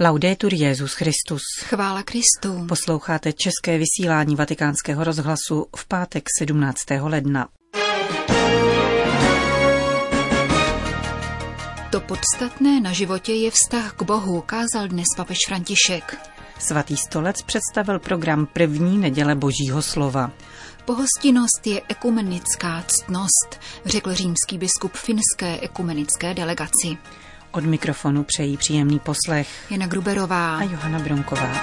Laudetur Jezus Christus. Chvála Kristu. Posloucháte české vysílání Vatikánského rozhlasu v pátek 17. ledna. To podstatné na životě je vztah k Bohu, kázal dnes papež František. Svatý stolec představil program první neděle Božího slova. Pohostinnost je ekumenická ctnost, řekl římský biskup finské ekumenické delegaci. Od mikrofonu přejí příjemný poslech Jana Gruberová a Johana Bronková.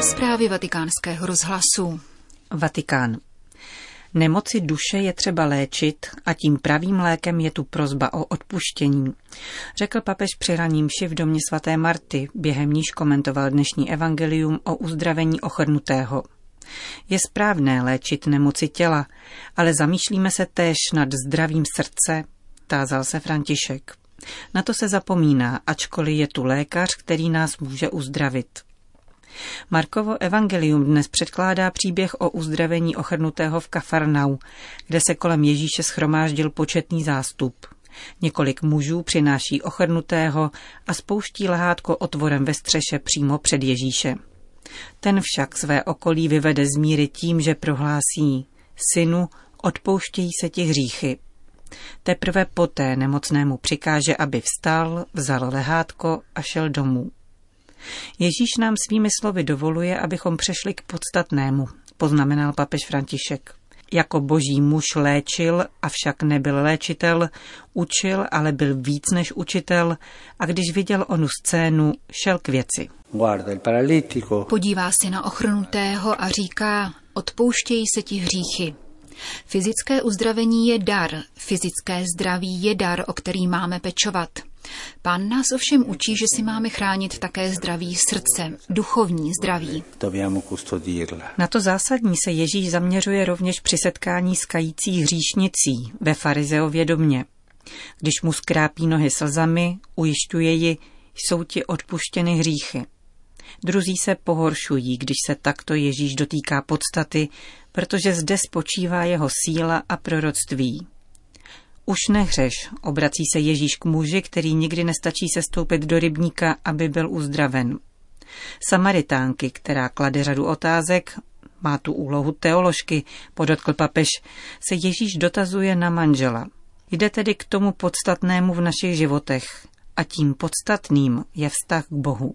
Zprávy vatikánského rozhlasu. Vatikán. Nemoci duše je třeba léčit a tím pravým lékem je tu prozba o odpuštění, řekl papež při raním v domě svaté Marty, během níž komentoval dnešní evangelium o uzdravení ochrnutého. Je správné léčit nemoci těla, ale zamýšlíme se též nad zdravím srdce, tázal se František. Na to se zapomíná, ačkoliv je tu lékař, který nás může uzdravit. Markovo evangelium dnes předkládá příběh o uzdravení ochrnutého v Kafarnau, kde se kolem Ježíše schromáždil početný zástup. Několik mužů přináší ochrnutého a spouští lehátko otvorem ve střeše přímo před Ježíše. Ten však své okolí vyvede z míry tím, že prohlásí, synu, odpouštějí se ti hříchy. Teprve poté nemocnému přikáže, aby vstal, vzal lehátko a šel domů. Ježíš nám svými slovy dovoluje, abychom přešli k podstatnému, poznamenal papež František. Jako boží muž léčil, avšak nebyl léčitel, učil, ale byl víc než učitel a když viděl onu scénu, šel k věci. Podívá se na ochrnutého a říká, odpouštějí se ti hříchy. Fyzické uzdravení je dar, fyzické zdraví je dar, o který máme pečovat. Pán nás ovšem učí, že si máme chránit také zdraví srdce, duchovní zdraví. Na to zásadní se Ježíš zaměřuje rovněž při setkání s kající hříšnicí ve farizeově domě. Když mu skrápí nohy slzami, ujišťuje ji, jsou ti odpuštěny hříchy. Druzí se pohoršují, když se takto Ježíš dotýká podstaty, protože zde spočívá jeho síla a proroctví. Už nehřeš, obrací se Ježíš k muži, který nikdy nestačí se stoupit do rybníka, aby byl uzdraven. Samaritánky, která klade řadu otázek, má tu úlohu teoložky, podotkl papež, se Ježíš dotazuje na manžela. Jde tedy k tomu podstatnému v našich životech a tím podstatným je vztah k Bohu.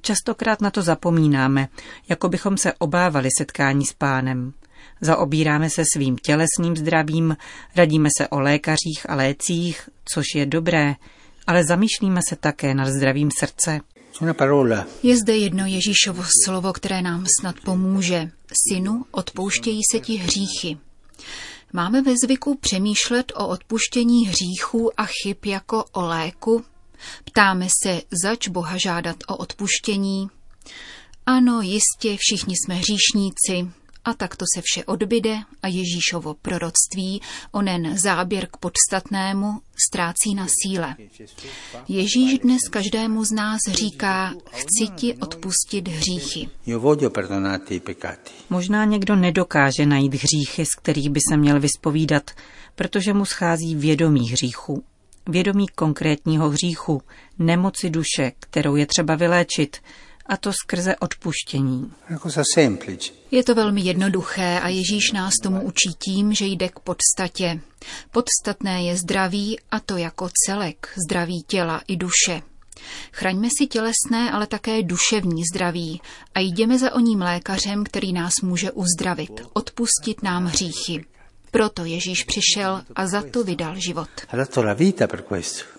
Častokrát na to zapomínáme, jako bychom se obávali setkání s pánem. Zaobíráme se svým tělesným zdravím, radíme se o lékařích a lécích, což je dobré, ale zamýšlíme se také nad zdravím srdce. Je zde jedno Ježíšovo slovo, které nám snad pomůže. Synu, odpouštějí se ti hříchy. Máme ve zvyku přemýšlet o odpuštění hříchů a chyb jako o léku, Ptáme se, zač Boha žádat o odpuštění. Ano, jistě, všichni jsme hříšníci, a tak to se vše odbyde a Ježíšovo proroctví, onen záběr k podstatnému, ztrácí na síle. Ježíš dnes každému z nás říká, chci ti odpustit hříchy. Možná někdo nedokáže najít hříchy, z kterých by se měl vyspovídat, protože mu schází vědomí hříchu vědomí konkrétního hříchu, nemoci duše, kterou je třeba vyléčit, a to skrze odpuštění. Je to velmi jednoduché a Ježíš nás tomu učí tím, že jde k podstatě. Podstatné je zdraví a to jako celek, zdraví těla i duše. Chraňme si tělesné, ale také duševní zdraví a jdeme za o ním lékařem, který nás může uzdravit, odpustit nám hříchy. Proto Ježíš přišel a za to vydal život.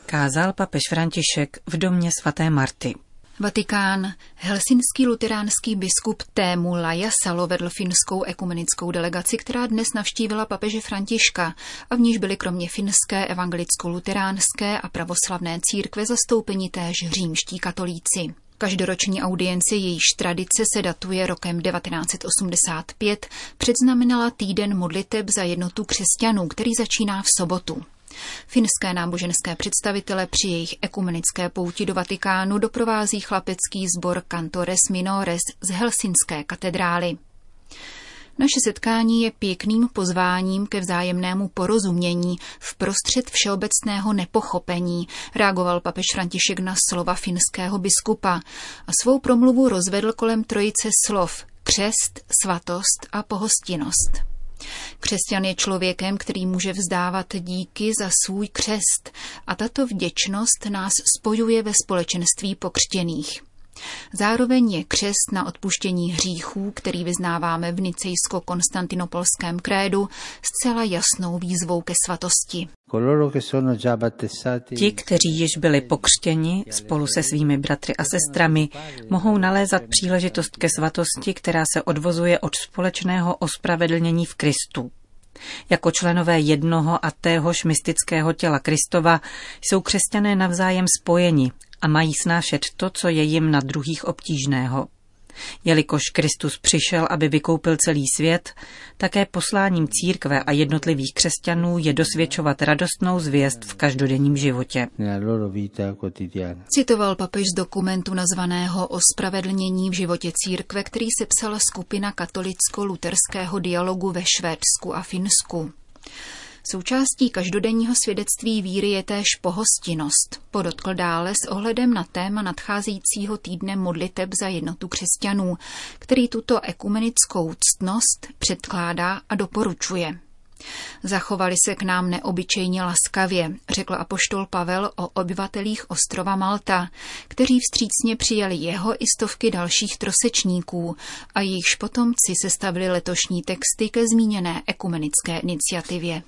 Kázal papež František v domě svaté Marty. Vatikán. Helsinský luteránský biskup Tému Lajasalo vedl finskou ekumenickou delegaci, která dnes navštívila papeže Františka a v níž byly kromě finské evangelicko-luteránské a pravoslavné církve zastoupeni též římští katolíci. Každoroční audience, jejíž tradice se datuje rokem 1985, předznamenala týden modliteb za jednotu křesťanů, který začíná v sobotu. Finské náboženské představitele při jejich ekumenické pouti do Vatikánu doprovází chlapecký sbor Cantores Minores z Helsinské katedrály. Naše setkání je pěkným pozváním ke vzájemnému porozumění v prostřed všeobecného nepochopení, reagoval papež František na slova finského biskupa a svou promluvu rozvedl kolem trojice slov křest, svatost a pohostinnost. Křesťan je člověkem, který může vzdávat díky za svůj křest a tato vděčnost nás spojuje ve společenství pokřtěných. Zároveň je křest na odpuštění hříchů, který vyznáváme v nicejsko-konstantinopolském krédu, zcela jasnou výzvou ke svatosti. Ti, kteří již byli pokřtěni spolu se svými bratry a sestrami, mohou nalézat příležitost ke svatosti, která se odvozuje od společného ospravedlnění v Kristu. Jako členové jednoho a téhož mystického těla Kristova jsou křesťané navzájem spojeni a mají snášet to, co je jim na druhých obtížného. Jelikož Kristus přišel, aby vykoupil celý svět, také posláním církve a jednotlivých křesťanů je dosvědčovat radostnou zvěst v každodenním životě. Citoval papež z dokumentu nazvaného o spravedlnění v životě církve, který se psala skupina katolicko-luterského dialogu ve Švédsku a Finsku. Součástí každodenního svědectví víry je též pohostinnost. Podotkl dále s ohledem na téma nadcházejícího týdne modliteb za jednotu křesťanů, který tuto ekumenickou ctnost předkládá a doporučuje. Zachovali se k nám neobyčejně laskavě, řekl apoštol Pavel o obyvatelích ostrova Malta, kteří vstřícně přijali jeho i stovky dalších trosečníků a jejichž potomci sestavili letošní texty ke zmíněné ekumenické iniciativě.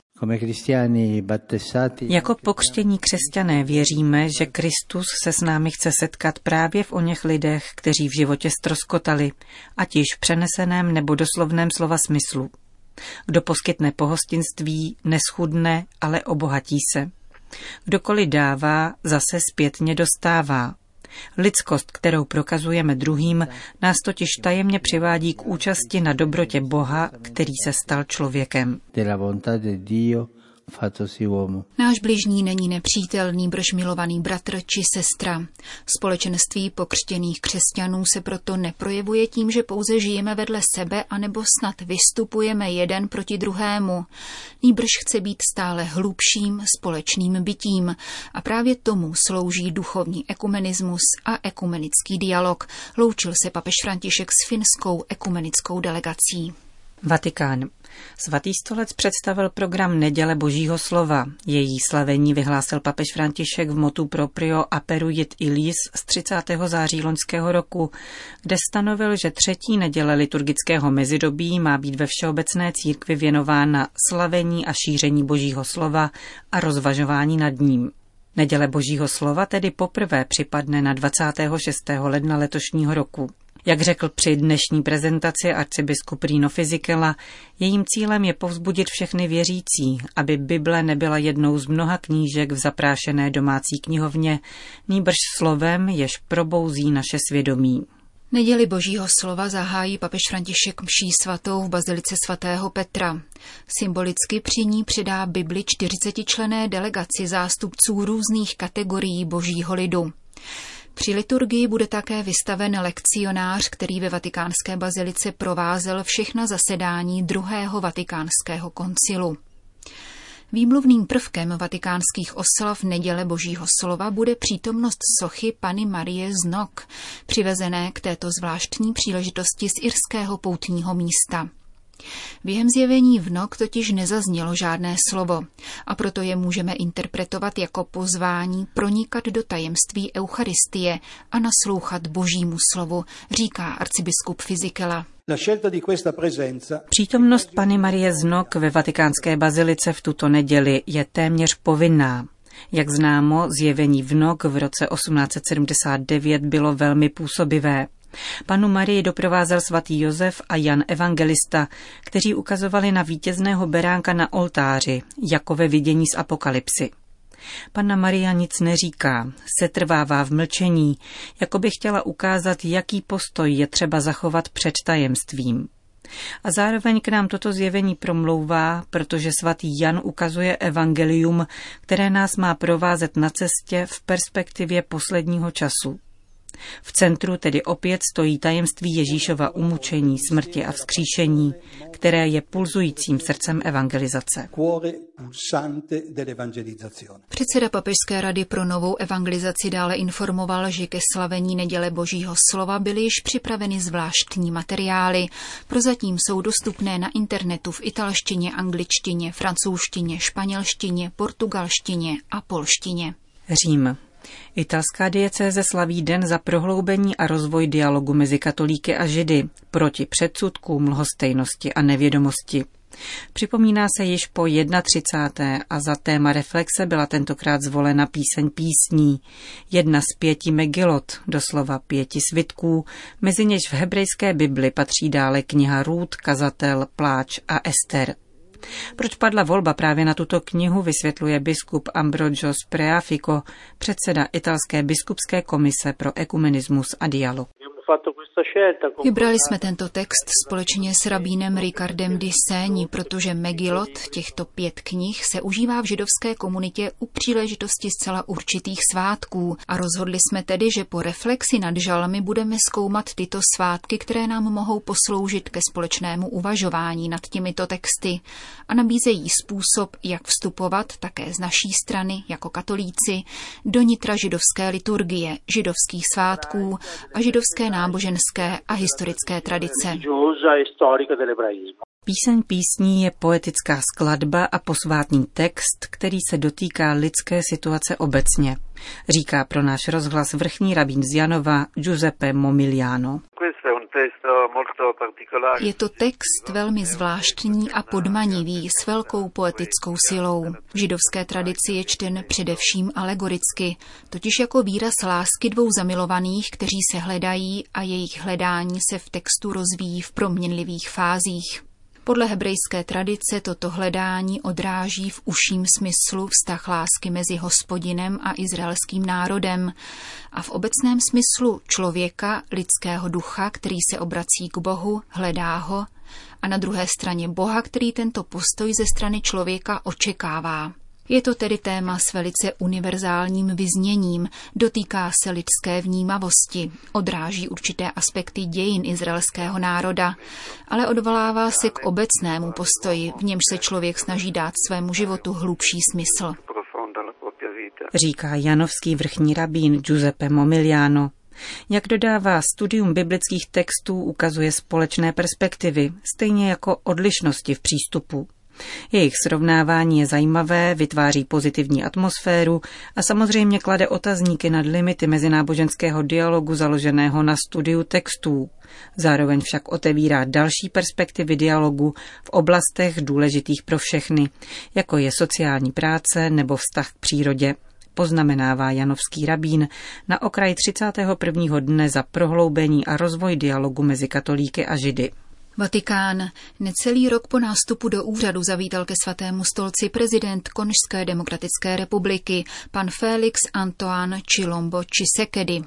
Jako pokřtění křesťané věříme, že Kristus se s námi chce setkat právě v oněch lidech, kteří v životě stroskotali, ať již v přeneseném nebo doslovném slova smyslu. Kdo poskytne pohostinství, neschudne, ale obohatí se. Kdokoliv dává, zase zpětně dostává. Lidskost, kterou prokazujeme druhým, nás totiž tajemně přivádí k účasti na dobrotě Boha, který se stal člověkem. Náš bližní není nepřítel, brž milovaný bratr či sestra. Společenství pokřtěných křesťanů se proto neprojevuje tím, že pouze žijeme vedle sebe, anebo snad vystupujeme jeden proti druhému. Nýbrž chce být stále hlubším společným bytím a právě tomu slouží duchovní ekumenismus a ekumenický dialog, loučil se papež František s finskou ekumenickou delegací. Vatikán. Svatý stolec představil program Neděle Božího slova. Její slavení vyhlásil papež František v motu proprio Aperuit Ilis z 30. září loňského roku, kde stanovil, že třetí neděle liturgického mezidobí má být ve všeobecné církvi věnována slavení a šíření Božího slova a rozvažování nad ním. Neděle Božího slova tedy poprvé připadne na 26. ledna letošního roku. Jak řekl při dnešní prezentaci arcibiskup Rino Fizikela, jejím cílem je povzbudit všechny věřící, aby Bible nebyla jednou z mnoha knížek v zaprášené domácí knihovně, nýbrž slovem, jež probouzí naše svědomí. Neděli božího slova zahájí papež František mší svatou v bazilice svatého Petra. Symbolicky při ní přidá Bibli 40 člené delegaci zástupců různých kategorií božího lidu. Při liturgii bude také vystaven lekcionář, který ve vatikánské bazilice provázel všechna zasedání druhého vatikánského koncilu. Výmluvným prvkem vatikánských oslav neděle Božího slova bude přítomnost sochy Pany Marie z Nok, přivezené k této zvláštní příležitosti z irského poutního místa. Během zjevení v nok totiž nezaznělo žádné slovo a proto je můžeme interpretovat jako pozvání pronikat do tajemství Eucharistie a naslouchat božímu slovu, říká arcibiskup Fizikela. Přítomnost Pany Marie Znok ve vatikánské bazilice v tuto neděli je téměř povinná. Jak známo, zjevení v Nok v roce 1879 bylo velmi působivé. Panu Marii doprovázel svatý Josef a Jan Evangelista, kteří ukazovali na vítězného beránka na oltáři, jako ve vidění z apokalypsy. Panna Maria nic neříká, se trvává v mlčení, jako by chtěla ukázat, jaký postoj je třeba zachovat před tajemstvím. A zároveň k nám toto zjevení promlouvá, protože svatý Jan ukazuje evangelium, které nás má provázet na cestě v perspektivě posledního času. V centru tedy opět stojí tajemství Ježíšova umučení, smrti a vzkříšení, které je pulzujícím srdcem evangelizace. Předseda Papežské rady pro novou evangelizaci dále informoval, že ke slavení neděle Božího slova byly již připraveny zvláštní materiály. Prozatím jsou dostupné na internetu v italštině, angličtině, francouzštině, španělštině, portugalštině a polštině. Řím. Italská diecéze slaví den za prohloubení a rozvoj dialogu mezi katolíky a židy proti předsudkům, lhostejnosti a nevědomosti. Připomíná se již po 31. a za téma reflexe byla tentokrát zvolena píseň písní, jedna z pěti megilot, doslova pěti svitků, mezi něž v hebrejské Bibli patří dále kniha Růd, Kazatel, Pláč a Ester. Proč padla volba právě na tuto knihu, vysvětluje biskup Ambrogio Spreafico, předseda italské biskupské komise pro ekumenismus a dialog. Vybrali jsme tento text společně s rabínem Ricardem di Seni, protože Megilot, těchto pět knih, se užívá v židovské komunitě u příležitosti zcela určitých svátků. A rozhodli jsme tedy, že po reflexi nad žalmi budeme zkoumat tyto svátky, které nám mohou posloužit ke společnému uvažování nad těmito texty a nabízejí způsob, jak vstupovat také z naší strany jako katolíci do nitra židovské liturgie, židovských svátků a židovské náboženské a historické tradice. Píseň písní je poetická skladba a posvátný text, který se dotýká lidské situace obecně, říká pro náš rozhlas vrchní rabín z Janova Giuseppe Momiliano. Je to text velmi zvláštní a podmanivý s velkou poetickou silou. V židovské tradici je čten především alegoricky, totiž jako výraz lásky dvou zamilovaných, kteří se hledají a jejich hledání se v textu rozvíjí v proměnlivých fázích. Podle hebrejské tradice toto hledání odráží v užším smyslu vztah lásky mezi hospodinem a izraelským národem a v obecném smyslu člověka, lidského ducha, který se obrací k Bohu, hledá ho, a na druhé straně Boha, který tento postoj ze strany člověka očekává. Je to tedy téma s velice univerzálním vyzněním, dotýká se lidské vnímavosti, odráží určité aspekty dějin izraelského národa, ale odvolává se k obecnému postoji, v němž se člověk snaží dát svému životu hlubší smysl. Říká janovský vrchní rabín Giuseppe Momiliano. Jak dodává, studium biblických textů ukazuje společné perspektivy, stejně jako odlišnosti v přístupu. Jejich srovnávání je zajímavé, vytváří pozitivní atmosféru a samozřejmě klade otazníky nad limity mezináboženského dialogu založeného na studiu textů. Zároveň však otevírá další perspektivy dialogu v oblastech důležitých pro všechny, jako je sociální práce nebo vztah k přírodě poznamenává Janovský rabín na okraj 31. dne za prohloubení a rozvoj dialogu mezi katolíky a židy. Vatikán. Necelý rok po nástupu do úřadu zavítal ke svatému stolci prezident Konžské demokratické republiky, pan Felix Antoine Chilombo Chisekedi.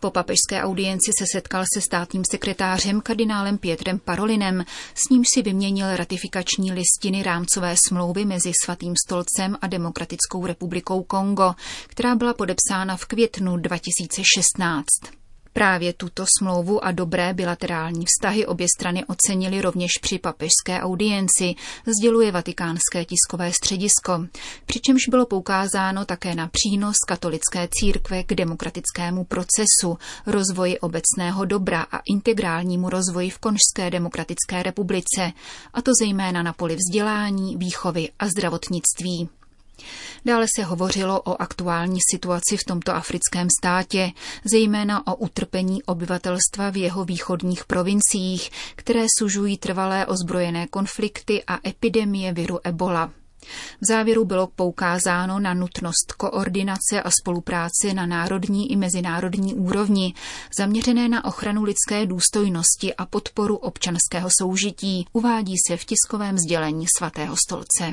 Po papežské audienci se setkal se státním sekretářem kardinálem Pietrem Parolinem, s ním si vyměnil ratifikační listiny rámcové smlouvy mezi Svatým stolcem a Demokratickou republikou Kongo, která byla podepsána v květnu 2016. Právě tuto smlouvu a dobré bilaterální vztahy obě strany ocenili rovněž při papežské audienci, sděluje vatikánské tiskové středisko, přičemž bylo poukázáno také na přínos katolické církve k demokratickému procesu, rozvoji obecného dobra a integrálnímu rozvoji v Konžské demokratické republice, a to zejména na poli vzdělání, výchovy a zdravotnictví. Dále se hovořilo o aktuální situaci v tomto africkém státě, zejména o utrpení obyvatelstva v jeho východních provinciích, které sužují trvalé ozbrojené konflikty a epidemie viru Ebola. V závěru bylo poukázáno na nutnost koordinace a spolupráce na národní i mezinárodní úrovni, zaměřené na ochranu lidské důstojnosti a podporu občanského soužití, uvádí se v tiskovém sdělení svatého stolce.